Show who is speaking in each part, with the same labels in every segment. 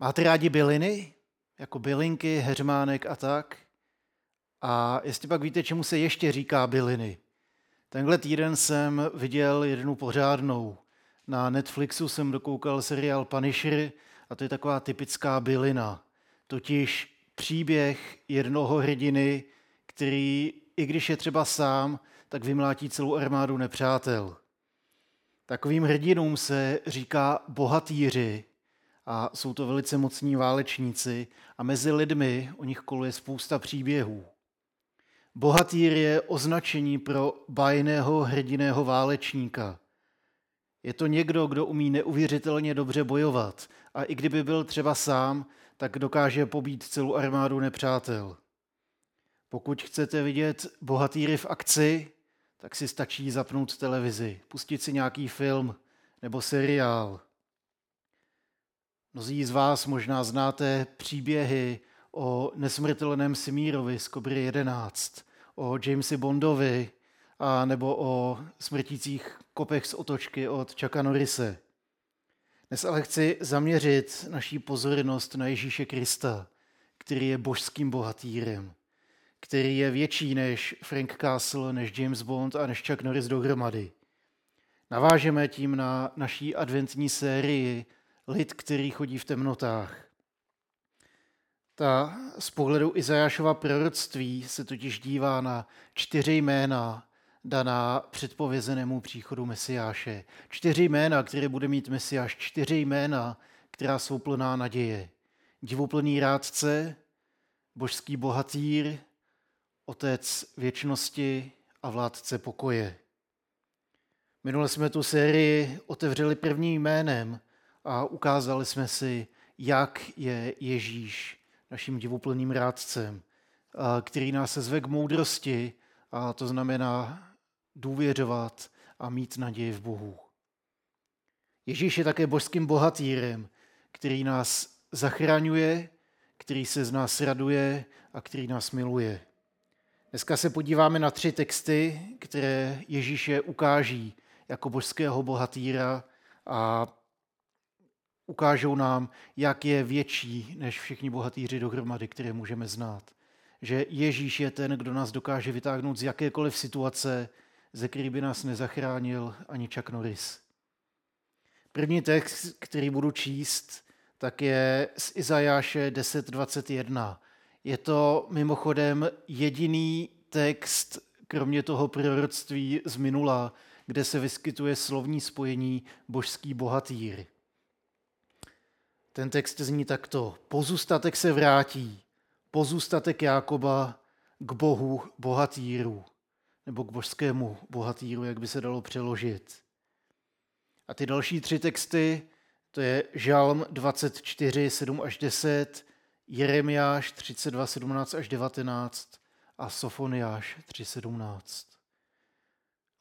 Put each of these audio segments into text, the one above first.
Speaker 1: Máte rádi byliny? Jako bylinky, heřmánek a tak? A jestli pak víte, čemu se ještě říká byliny? Tenhle týden jsem viděl jednu pořádnou. Na Netflixu jsem dokoukal seriál Punisher a to je taková typická bylina. Totiž příběh jednoho hrdiny, který, i když je třeba sám, tak vymlátí celou armádu nepřátel. Takovým hrdinům se říká bohatýři a jsou to velice mocní válečníci a mezi lidmi o nich koluje spousta příběhů. Bohatýr je označení pro bajného hrdiného válečníka. Je to někdo, kdo umí neuvěřitelně dobře bojovat a i kdyby byl třeba sám, tak dokáže pobít celou armádu nepřátel. Pokud chcete vidět bohatýry v akci, tak si stačí zapnout televizi, pustit si nějaký film nebo seriál. Mnozí z vás možná znáte příběhy o nesmrtelném Simírovi z Kobry 11, o Jamesi Bondovi a nebo o smrtících kopech z otočky od Chucka Norrise. Dnes ale chci zaměřit naší pozornost na Ježíše Krista, který je božským bohatýrem, který je větší než Frank Castle, než James Bond a než Chuck Norris dohromady. Navážeme tím na naší adventní sérii Lid, který chodí v temnotách. Ta z pohledu Izajášova proroctví se totiž dívá na čtyři jména daná předpovězenému příchodu Mesiáše. Čtyři jména, které bude mít Mesiáš, čtyři jména, která jsou plná naděje. Divoplný rádce, božský bohatýr, otec věčnosti a vládce pokoje. Minule jsme tu sérii otevřeli prvním jménem a ukázali jsme si, jak je Ježíš naším divoplným rádcem, který nás se zve k moudrosti, a to znamená důvěřovat a mít naději v Bohu. Ježíš je také božským bohatýrem, který nás zachraňuje, který se z nás raduje a který nás miluje. Dneska se podíváme na tři texty, které Ježíše ukáží jako božského bohatýra a ukážou nám, jak je větší než všichni bohatýři dohromady, které můžeme znát. Že Ježíš je ten, kdo nás dokáže vytáhnout z jakékoliv situace, ze který by nás nezachránil ani Chuck Norris. První text, který budu číst, tak je z Izajáše 10.21. Je to mimochodem jediný text, kromě toho proroctví z minula, kde se vyskytuje slovní spojení božský bohatýr. Ten text zní takto. Pozůstatek se vrátí, pozůstatek Jákoba k Bohu bohatýru, nebo k božskému bohatýru, jak by se dalo přeložit. A ty další tři texty, to je Žalm 24, 7 až 10, Jeremiáš 32, 17 až 19 a Sofoniáš 3, 17.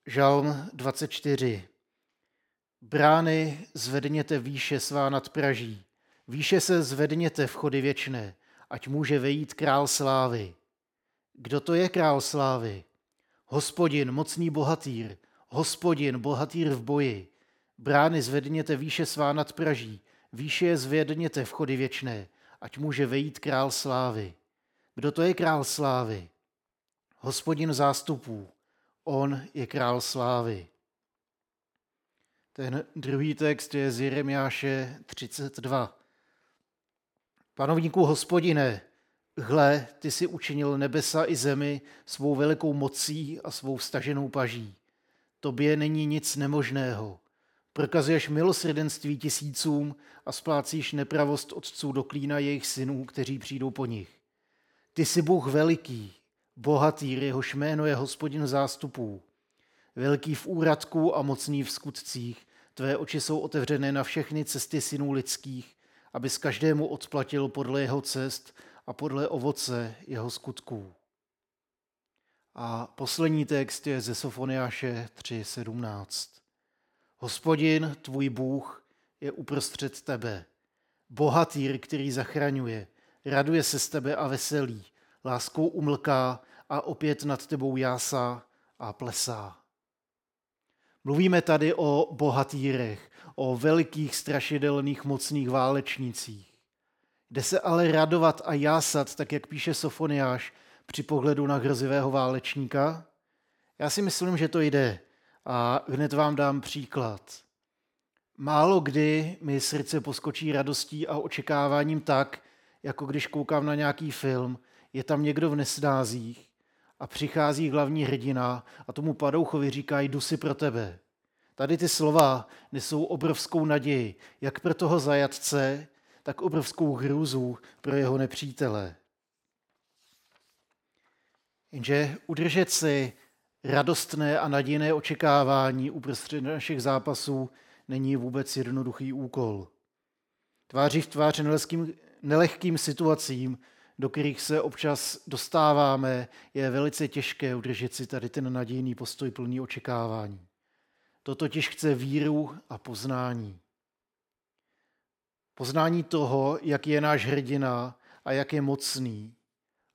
Speaker 1: Žalm 24. Brány zvedněte výše svá nad Praží, Výše se zvedněte v chody věčné, ať může vejít král slávy. Kdo to je král slávy? Hospodin, mocný bohatýr, hospodin, bohatýr v boji. Brány zvedněte výše svá nad Praží, výše je zvedněte v chody věčné, ať může vejít král slávy. Kdo to je král slávy? Hospodin zástupů, on je král slávy. Ten druhý text je z Jeremiáše 32. Panovníku hospodine, hle, ty si učinil nebesa i zemi svou velikou mocí a svou staženou paží. Tobě není nic nemožného. Prokazuješ milosrdenství tisícům a splácíš nepravost otců do klína jejich synů, kteří přijdou po nich. Ty jsi Bůh veliký, bohatý, jehož jméno je hospodin zástupů. Velký v úradku a mocný v skutcích, tvé oči jsou otevřené na všechny cesty synů lidských, aby z každému odplatil podle jeho cest a podle ovoce jeho skutků. A poslední text je ze Sofoniáše 3.17. Hospodin, tvůj Bůh, je uprostřed tebe. Bohatýr, který zachraňuje, raduje se z tebe a veselí, láskou umlká a opět nad tebou jásá a plesá. Mluvíme tady o bohatýrech, o velikých strašidelných mocných válečnících. Jde se ale radovat a jásat, tak jak píše Sofoniáš při pohledu na hrozivého válečníka? Já si myslím, že to jde. A hned vám dám příklad. Málo kdy mi srdce poskočí radostí a očekáváním tak, jako když koukám na nějaký film, je tam někdo v nesnázích a přichází hlavní hrdina a tomu padouchovi říká, jdu si pro tebe. Tady ty slova nesou obrovskou naději, jak pro toho zajatce, tak obrovskou hrůzu pro jeho nepřítele. Jenže udržet si radostné a nadějné očekávání uprostřed našich zápasů není vůbec jednoduchý úkol. Tváří v tvář nelehkým, nelehkým situacím, do kterých se občas dostáváme, je velice těžké udržet si tady ten nadějný postoj plný očekávání. To totiž chce víru a poznání. Poznání toho, jak je náš hrdina a jak je mocný.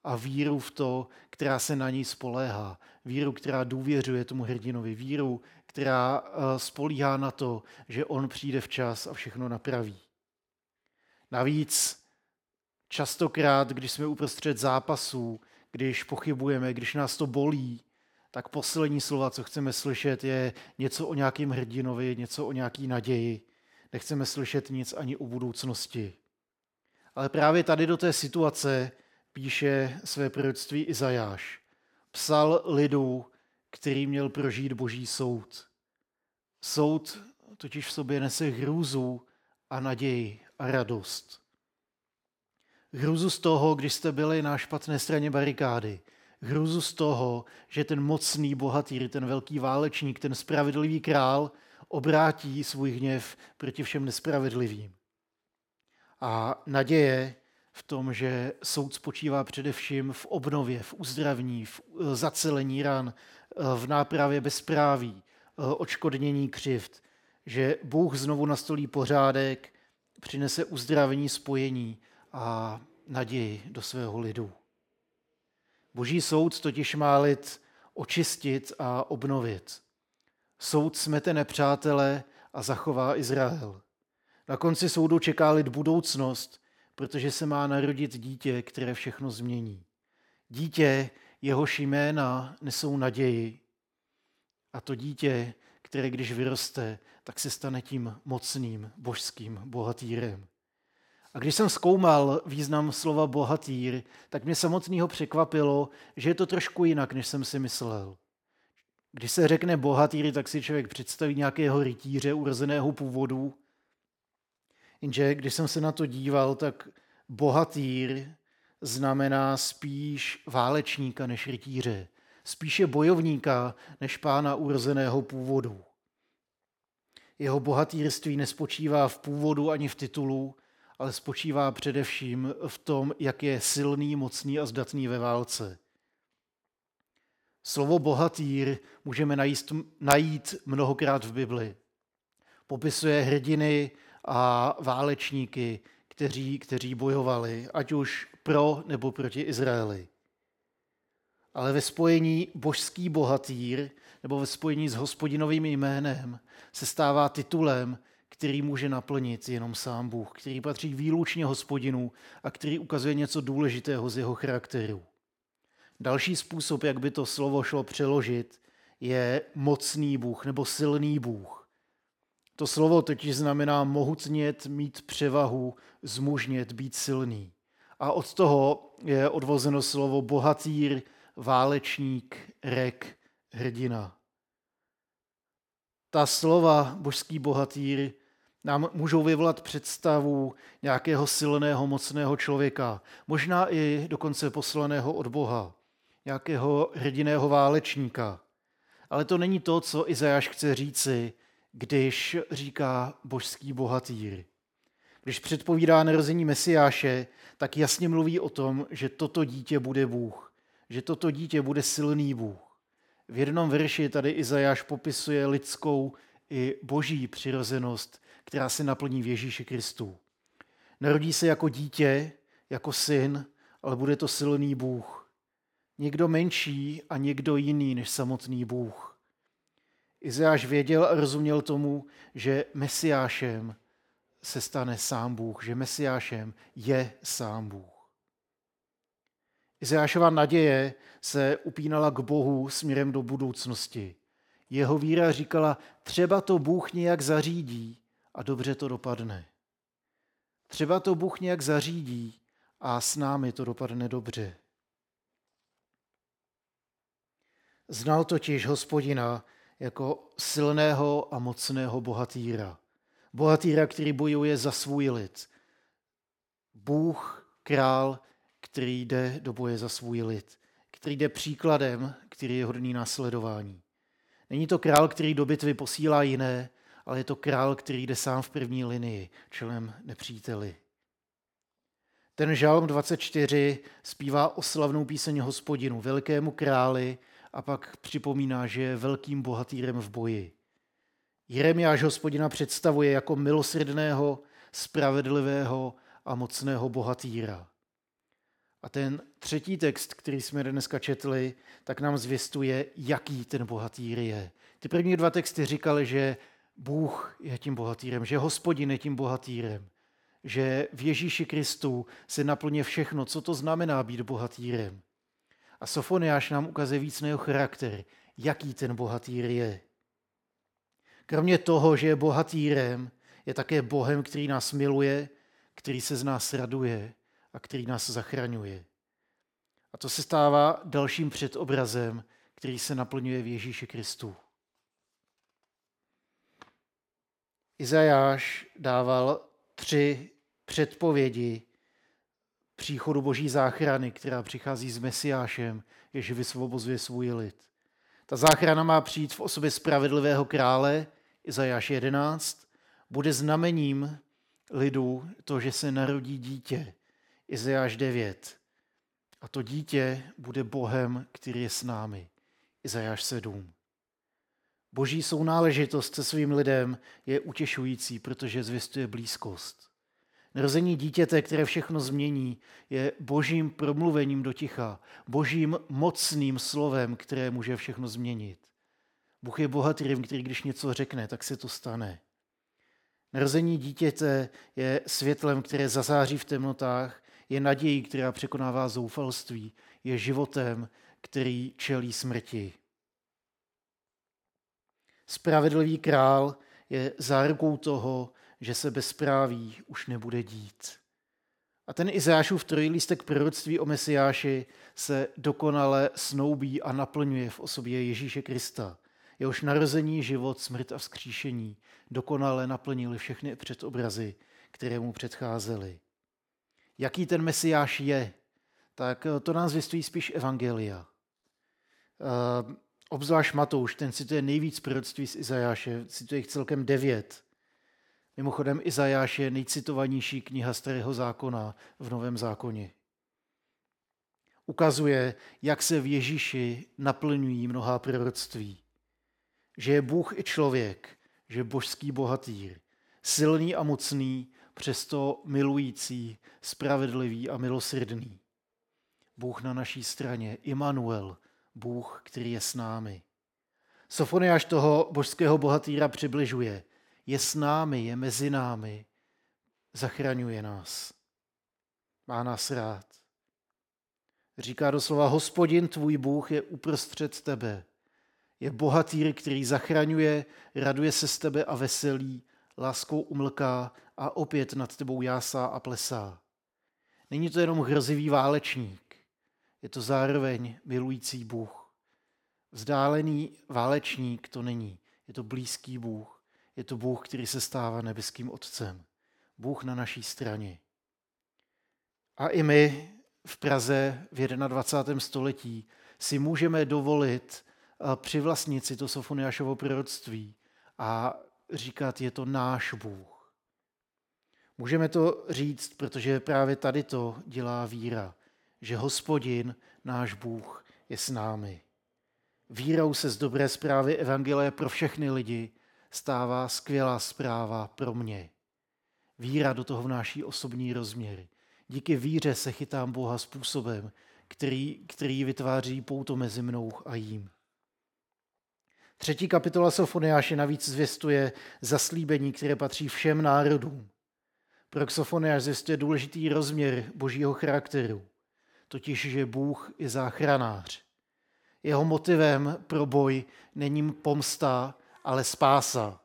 Speaker 1: A víru v to, která se na něj spoléhá. Víru, která důvěřuje tomu hrdinovi. Víru, která eh, spolíhá na to, že on přijde včas a všechno napraví. Navíc častokrát, když jsme uprostřed zápasů, když pochybujeme, když nás to bolí, tak poslední slova, co chceme slyšet, je něco o nějakém hrdinovi, něco o nějaký naději. Nechceme slyšet nic ani o budoucnosti. Ale právě tady do té situace píše své proroctví Izajáš. Psal lidu, který měl prožít boží soud. Soud totiž v sobě nese hrůzu a naději a radost. Hrůzu z toho, když jste byli na špatné straně barikády. Hrůzu z toho, že ten mocný bohatý, ten velký válečník, ten spravedlivý král obrátí svůj hněv proti všem nespravedlivým. A naděje v tom, že soud spočívá především v obnově, v uzdravní, v zacelení ran, v nápravě bezpráví, očkodnění křivd, že Bůh znovu nastolí pořádek, přinese uzdravení, spojení a naději do svého lidu. Boží soud totiž má lid očistit a obnovit. Soud smete nepřátele a zachová Izrael. Na konci soudu čeká lid budoucnost, protože se má narodit dítě, které všechno změní. Dítě, jehož jména nesou naději. A to dítě, které když vyroste, tak se stane tím mocným božským bohatýrem. A když jsem zkoumal význam slova bohatýr, tak mě samotného překvapilo, že je to trošku jinak, než jsem si myslel. Když se řekne bohatýr, tak si člověk představí nějakého rytíře urozeného původu. Jenže když jsem se na to díval, tak bohatýr znamená spíš válečníka než rytíře. Spíše bojovníka než pána urozeného původu. Jeho bohatýrství nespočívá v původu ani v titulu, ale spočívá především v tom, jak je silný, mocný a zdatný ve válce. Slovo bohatýr můžeme najít, najít mnohokrát v Bibli. Popisuje hrdiny a válečníky, kteří, kteří bojovali, ať už pro nebo proti Izraeli. Ale ve spojení božský bohatýr nebo ve spojení s hospodinovým jménem se stává titulem, který může naplnit jenom sám Bůh, který patří výlučně hospodinu a který ukazuje něco důležitého z jeho charakteru. Další způsob, jak by to slovo šlo přeložit, je mocný Bůh nebo silný Bůh. To slovo totiž znamená mohutnět, mít převahu, zmužnět, být silný. A od toho je odvozeno slovo bohatýr, válečník, rek, hrdina. Ta slova božský bohatýr nám můžou vyvolat představu nějakého silného, mocného člověka, možná i dokonce poslaného od Boha, nějakého hrdiného válečníka. Ale to není to, co Izajáš chce říci, když říká božský bohatýr. Když předpovídá narození Mesiáše, tak jasně mluví o tom, že toto dítě bude Bůh, že toto dítě bude silný Bůh. V jednom verši tady Izajáš popisuje lidskou i boží přirozenost, která se naplní v Ježíši Kristu. Narodí se jako dítě, jako syn, ale bude to silný Bůh. Někdo menší a někdo jiný než samotný Bůh. Izajáš věděl a rozuměl tomu, že Mesiášem se stane sám Bůh, že Mesiášem je sám Bůh. Izajášova naděje se upínala k Bohu směrem do budoucnosti. Jeho víra říkala, třeba to Bůh nějak zařídí a dobře to dopadne. Třeba to Bůh nějak zařídí a s námi to dopadne dobře. Znal totiž hospodina jako silného a mocného bohatýra. Bohatýra, který bojuje za svůj lid. Bůh, král, který jde do boje za svůj lid. Který jde příkladem, který je hodný následování. Není to král, který do bitvy posílá jiné, ale je to král, který jde sám v první linii, čelem nepříteli. Ten žalm 24 zpívá oslavnou píseň hospodinu, velkému králi, a pak připomíná, že je velkým bohatýrem v boji. Jeremiáš hospodina představuje jako milosrdného, spravedlivého a mocného bohatýra. A ten třetí text, který jsme dneska četli, tak nám zvěstuje, jaký ten bohatýr je. Ty první dva texty říkali, že Bůh je tím bohatýrem, že hospodin je tím bohatýrem, že v Ježíši Kristu se naplně všechno, co to znamená být bohatýrem. A Sofoniáš nám ukazuje víc na jeho charakter, jaký ten bohatýr je. Kromě toho, že je bohatýrem, je také Bohem, který nás miluje, který se z nás raduje a který nás zachraňuje. A to se stává dalším předobrazem, který se naplňuje v Ježíši Kristu. Izajáš dával tři předpovědi příchodu boží záchrany, která přichází s Mesiášem, jež vysvobozuje svůj lid. Ta záchrana má přijít v osobě spravedlivého krále, Izajáš 11, bude znamením lidu to, že se narodí dítě, Izajáš 9. A to dítě bude Bohem, který je s námi, Izajáš 7. Boží sounáležitost se svým lidem je utěšující, protože zvěstuje blízkost. Narození dítěte, které všechno změní, je božím promluvením do ticha, božím mocným slovem, které může všechno změnit. Bůh je bohatým, který když něco řekne, tak se to stane. Narození dítěte je světlem, které zazáří v temnotách, je nadějí, která překonává zoufalství, je životem, který čelí smrti. Spravedlivý král je zárukou toho, že se bezpráví už nebude dít. A ten Izášův trojlístek proroctví o Mesiáši se dokonale snoubí a naplňuje v osobě Ježíše Krista. Jehož narození, život, smrt a vzkříšení dokonale naplnili všechny předobrazy, které mu předcházely. Jaký ten Mesiáš je, tak to nás zvěstují spíš Evangelia. Obzvlášť Matouš, ten cituje nejvíc proroctví z Izajáše, cituje jich celkem devět. Mimochodem, Izajáš je nejcitovanější kniha Starého zákona v Novém zákoně. Ukazuje, jak se v Ježíši naplňují mnohá proroctví. Že je Bůh i člověk, že je božský bohatýr, silný a mocný, přesto milující, spravedlivý a milosrdný. Bůh na naší straně, Immanuel, Bůh, který je s námi. Sofoniáš toho božského bohatýra přibližuje – je s námi, je mezi námi, zachraňuje nás. Má nás rád. Říká doslova, hospodin tvůj Bůh je uprostřed tebe. Je bohatýr, který zachraňuje, raduje se z tebe a veselí, láskou umlká a opět nad tebou jásá a plesá. Není to jenom hrozivý válečník, je to zároveň milující Bůh. Vzdálený válečník to není, je to blízký Bůh. Je to Bůh, který se stává nebeským Otcem. Bůh na naší straně. A i my v Praze v 21. století si můžeme dovolit eh, přivlastnit si to Sofoniášovo proroctví a říkat, je to náš Bůh. Můžeme to říct, protože právě tady to dělá víra, že hospodin, náš Bůh, je s námi. Vírou se z dobré zprávy Evangelie pro všechny lidi stává skvělá zpráva pro mě. Víra do toho vnáší osobní rozměr. Díky víře se chytám Boha způsobem, který, který vytváří pouto mezi mnou a jím. Třetí kapitola Sofoniáše navíc zvěstuje zaslíbení, které patří všem národům. Pro Xofoniáš zjistuje důležitý rozměr božího charakteru, totiž, že Bůh je záchranář. Jeho motivem pro boj není pomsta, ale spása.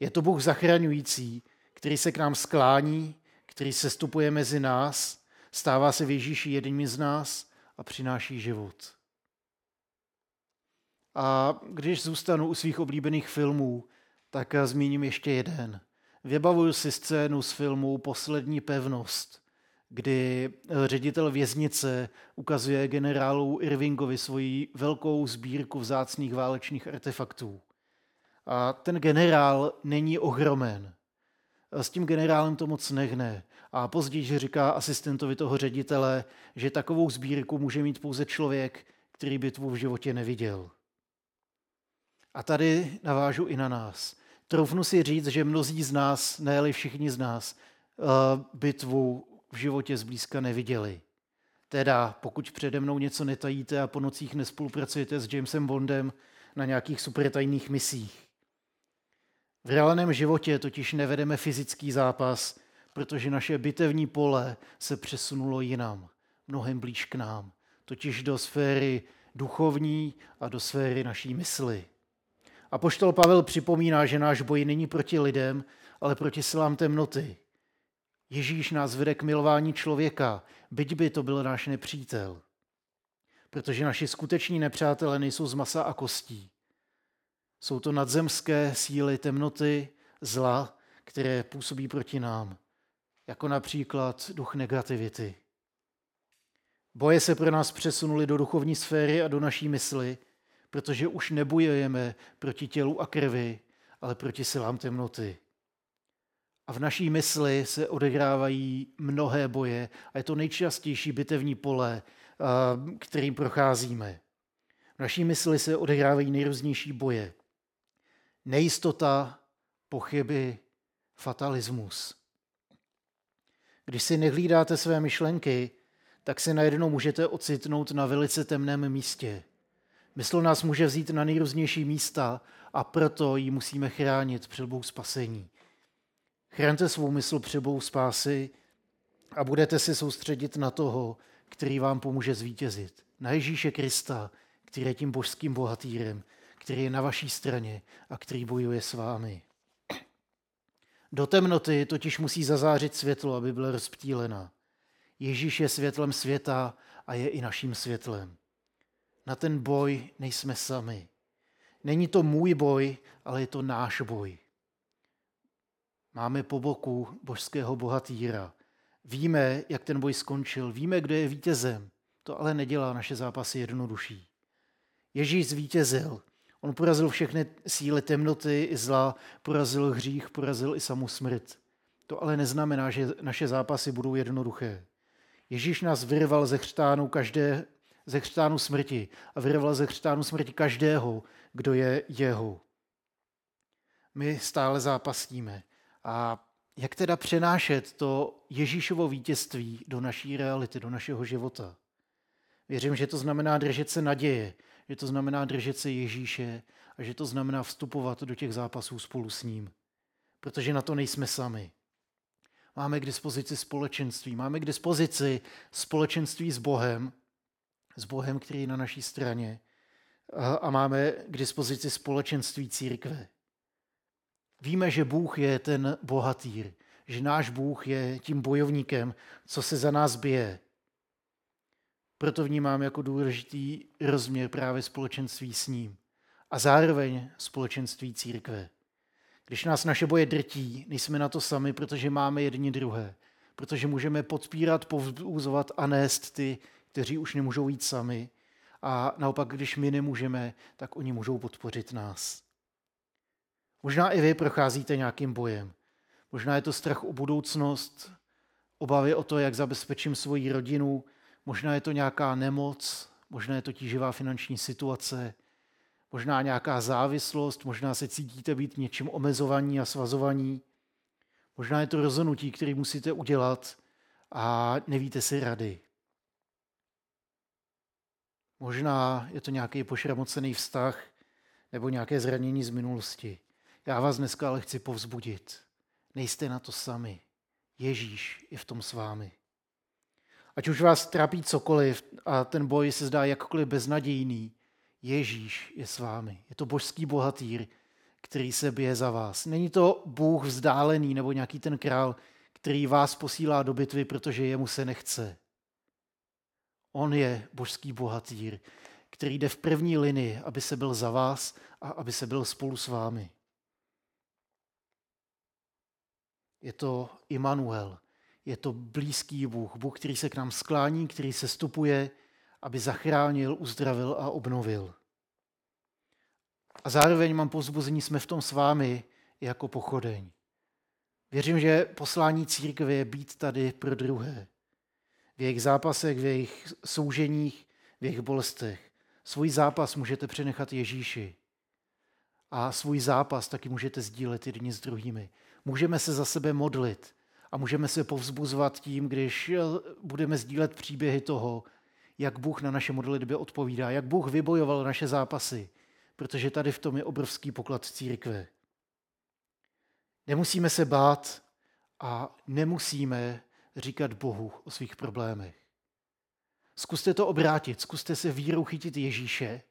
Speaker 1: Je to Bůh zachraňující, který se k nám sklání, který se stupuje mezi nás, stává se v Ježíši jedním z nás a přináší život. A když zůstanu u svých oblíbených filmů, tak zmíním ještě jeden. Vybavuju si scénu z filmu Poslední pevnost, kdy ředitel věznice ukazuje generálu Irvingovi svoji velkou sbírku vzácných válečných artefaktů. A ten generál není ohromen. S tím generálem to moc nehne. A později říká asistentovi toho ředitele, že takovou sbírku může mít pouze člověk, který bitvu v životě neviděl. A tady navážu i na nás. Troufnu si říct, že mnozí z nás, ne všichni z nás, eh, bitvu v životě zblízka neviděli. Teda, pokud přede mnou něco netajíte a po nocích nespolupracujete s Jamesem Bondem na nějakých supertajných misích. V reálném životě totiž nevedeme fyzický zápas, protože naše bitevní pole se přesunulo jinam, mnohem blíž k nám, totiž do sféry duchovní a do sféry naší mysli. A poštol Pavel připomíná, že náš boj není proti lidem, ale proti silám temnoty. Ježíš nás vede k milování člověka, byť by to byl náš nepřítel. Protože naši skuteční nepřátelé nejsou z masa a kostí. Jsou to nadzemské síly temnoty, zla, které působí proti nám, jako například duch negativity. Boje se pro nás přesunuly do duchovní sféry a do naší mysli, protože už nebojujeme proti tělu a krvi, ale proti silám temnoty. V naší mysli se odehrávají mnohé boje a je to nejčastější bitevní pole, kterým procházíme. V naší mysli se odehrávají nejrůznější boje. Nejistota, pochyby, fatalismus. Když si nehlídáte své myšlenky, tak se najednou můžete ocitnout na velice temném místě. Mysl nás může vzít na nejrůznější místa a proto ji musíme chránit před Bohu spasení. Chraňte svou mysl před Bohu spásy a budete se soustředit na toho, který vám pomůže zvítězit. Na Ježíše Krista, který je tím božským bohatýrem, který je na vaší straně a který bojuje s vámi. Do temnoty totiž musí zazářit světlo, aby byla rozptýlena. Ježíš je světlem světa a je i naším světlem. Na ten boj nejsme sami. Není to můj boj, ale je to náš boj. Máme po boku božského bohatýra. Víme, jak ten boj skončil, víme, kdo je vítězem. To ale nedělá naše zápasy jednodušší. Ježíš zvítězil. On porazil všechny síly temnoty i zla, porazil hřích, porazil i samu smrt. To ale neznamená, že naše zápasy budou jednoduché. Ježíš nás vyrval ze chřtánu každé, ze chřtánu smrti a vyrval ze chřtánu smrti každého, kdo je jeho. My stále zápasíme. A jak teda přenášet to Ježíšovo vítězství do naší reality, do našeho života? Věřím, že to znamená držet se naděje, že to znamená držet se Ježíše a že to znamená vstupovat do těch zápasů spolu s ním. Protože na to nejsme sami. Máme k dispozici společenství, máme k dispozici společenství s Bohem, s Bohem, který je na naší straně, a máme k dispozici společenství církve. Víme, že Bůh je ten bohatýr, že náš Bůh je tím bojovníkem, co se za nás bije. Proto vnímám jako důležitý rozměr právě společenství s ním a zároveň společenství církve. Když nás naše boje drtí, nejsme na to sami, protože máme jedni druhé, protože můžeme podpírat, povzbuzovat a nést ty, kteří už nemůžou jít sami. A naopak, když my nemůžeme, tak oni můžou podpořit nás. Možná i vy procházíte nějakým bojem. Možná je to strach o budoucnost, obavy o to, jak zabezpečím svoji rodinu, možná je to nějaká nemoc, možná je to tíživá finanční situace, možná nějaká závislost, možná se cítíte být něčím omezovaní a svazovaní. Možná je to rozhodnutí, které musíte udělat a nevíte si rady. Možná je to nějaký pošramocený vztah nebo nějaké zranění z minulosti. Já vás dneska ale chci povzbudit. Nejste na to sami. Ježíš je v tom s vámi. Ať už vás trápí cokoliv a ten boj se zdá jakkoliv beznadějný, Ježíš je s vámi. Je to božský bohatýr, který se bije za vás. Není to Bůh vzdálený nebo nějaký ten král, který vás posílá do bitvy, protože jemu se nechce. On je božský bohatýr, který jde v první linii, aby se byl za vás a aby se byl spolu s vámi. Je to Immanuel, je to blízký Bůh, Bůh, který se k nám sklání, který se stupuje, aby zachránil, uzdravil a obnovil. A zároveň mám pozbuzení, jsme v tom s vámi jako pochodeň. Věřím, že poslání církve je být tady pro druhé. V jejich zápasech, v jejich souženích, v jejich bolestech. Svůj zápas můžete přenechat Ježíši. A svůj zápas taky můžete sdílet jedni s druhými. Můžeme se za sebe modlit a můžeme se povzbuzovat tím, když eh, budeme sdílet příběhy toho, jak Bůh na naše modlitby odpovídá, jak Bůh vybojoval naše zápasy, protože tady v tom je obrovský poklad církve. Nemusíme se bát a nemusíme říkat Bohu o svých problémech. Zkuste to obrátit, zkuste se vírou chytit Ježíše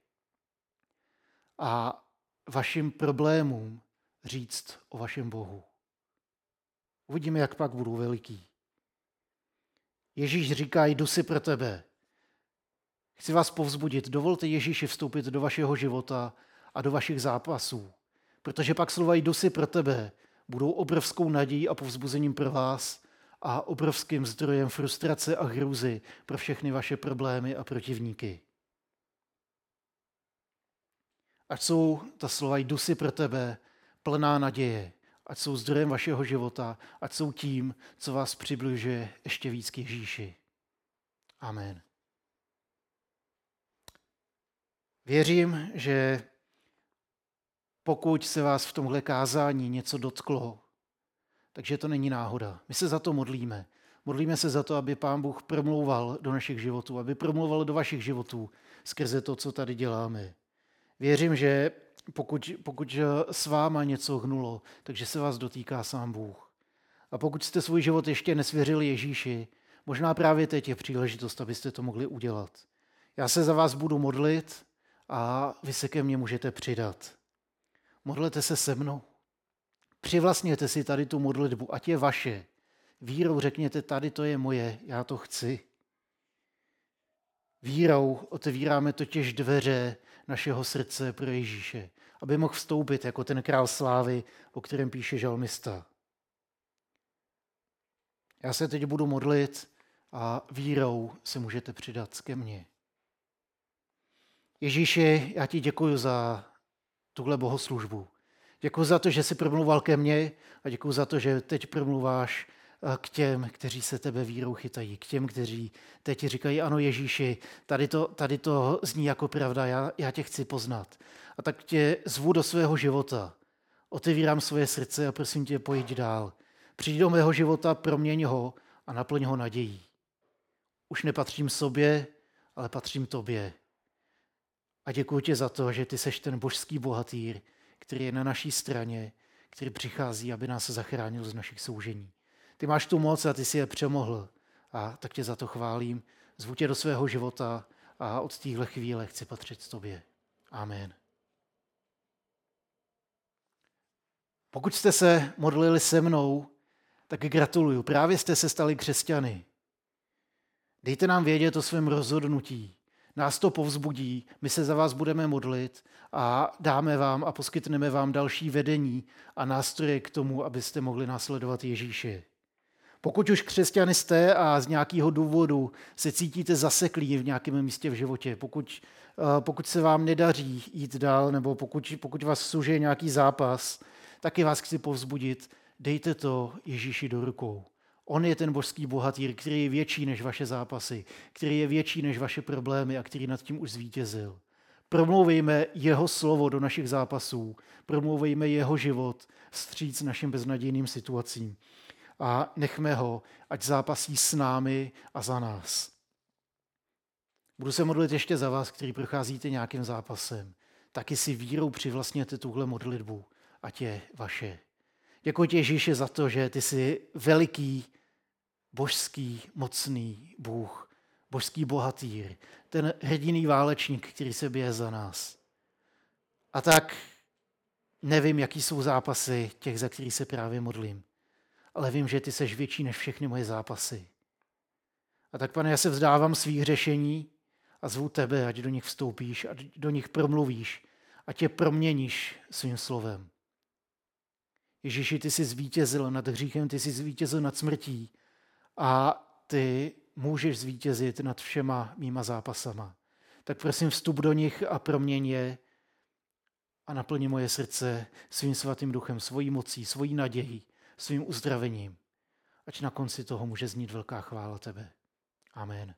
Speaker 1: a vašim problémům říct o vašem Bohu. Uvidíme, jak pak budou veliký. Ježíš říká, jdu si pro tebe. Chci vás povzbudit, dovolte Ježíši vstoupit do vašeho života a do vašich zápasů, protože pak slova jdu si pro tebe budou obrovskou nadějí a povzbuzením pro vás a obrovským zdrojem frustrace a hrůzy pro všechny vaše problémy a protivníky. Ať jsou ta slova jdu si pro tebe plná naděje, ať jsou zdrojem vašeho života, ať jsou tím, co vás přibližuje ještě víc k Ježíši. Amen. Věřím, že pokud se vás v tomhle kázání něco dotklo, takže to není náhoda. My se za to modlíme. Modlíme se za to, aby Pán Bůh promlouval do našich životů, aby promlouval do vašich životů skrze to, co tady děláme. Věřím, že pokud, pokud s váma něco hnulo, takže se vás dotýká sám Bůh. A pokud jste svůj život ještě nesvěřili Ježíši, možná právě teď je příležitost, abyste to mohli udělat. Já se za vás budu modlit a vy se ke mně můžete přidat. Modlete se se mnou. Přivlastněte si tady tu modlitbu, ať je vaše. Vírou řekněte, tady to je moje, já to chci. Vírou otevíráme totiž dveře našeho srdce pro Ježíše, aby mohl vstoupit jako ten král slávy, o kterém píše žalmista. Já se teď budu modlit a vírou se můžete přidat ke mně. Ježíši, já ti děkuji za tuhle bohoslužbu. Děkuji za to, že jsi promluval ke mně a děkuji za to, že teď promluváš k těm, kteří se tebe vírou chytají, k těm, kteří teď říkají, ano Ježíši, tady to, tady to zní jako pravda, já, já tě chci poznat. A tak tě zvu do svého života. Otevírám svoje srdce a prosím tě, pojď dál. Přijď do mého života, proměň ho a naplň ho nadějí. Už nepatřím sobě, ale patřím tobě. A děkuji ti za to, že ty seš ten božský bohatýr, který je na naší straně, který přichází, aby nás zachránil z našich soužení. Ty máš tu moc a ty si je přemohl. A tak tě za to chválím. Zvu tě do svého života a od téhle chvíle chci patřit tobě. Amen. Pokud jste se modlili se mnou, tak gratuluju. Právě jste se stali křesťany. Dejte nám vědět o svém rozhodnutí. Nás to povzbudí, my se za vás budeme modlit a dáme vám a poskytneme vám další vedení a nástroje k tomu, abyste mohli následovat Ježíše. Pokud už křesťany jste a z nějakého důvodu se cítíte zaseklí v nějakém místě v životě, pokud, eh, pokud se vám nedaří jít dál, nebo pokud, pokud vás služí nějaký zápas, taky vás chci povzbudit, dejte to Ježíši do rukou. On je ten božský bohatýr, který je větší než vaše zápasy, který je větší než vaše problémy a který nad tím už zvítězil. Promlouvejme jeho slovo do našich zápasů, promlouvejme jeho život stříc našim beznadějným situacím a nechme ho, ať zápasí s námi a za nás. Budu se modlit ještě za vás, kteří procházíte nějakým zápasem. Taky si vírou přivlastněte tuhle modlitbu, ať je vaše. Děkuji tě, Ježíši, za to, že ty jsi veliký, božský, mocný Bůh, božský bohatýr, ten hrdiný válečník, který se bije za nás. A tak nevím, jaký jsou zápasy těch, za který se právě modlím, ale vím, že ty seš větší než všechny moje zápasy. A tak, pane, já se vzdávám svých řešení a zvu tebe, ať do nich vstoupíš, ať do nich promluvíš, ať tě proměníš svým slovem. Ježíši, ty jsi zvítězil nad hříchem, ty jsi zvítězil nad smrtí a ty můžeš zvítězit nad všema mýma zápasama. Tak prosím, vstup do nich a proměň je a naplni moje srdce svým svatým duchem, svojí mocí, svojí nadějí, svým uzdravením. Ať na konci toho může znít velká chvála tebe. Amen.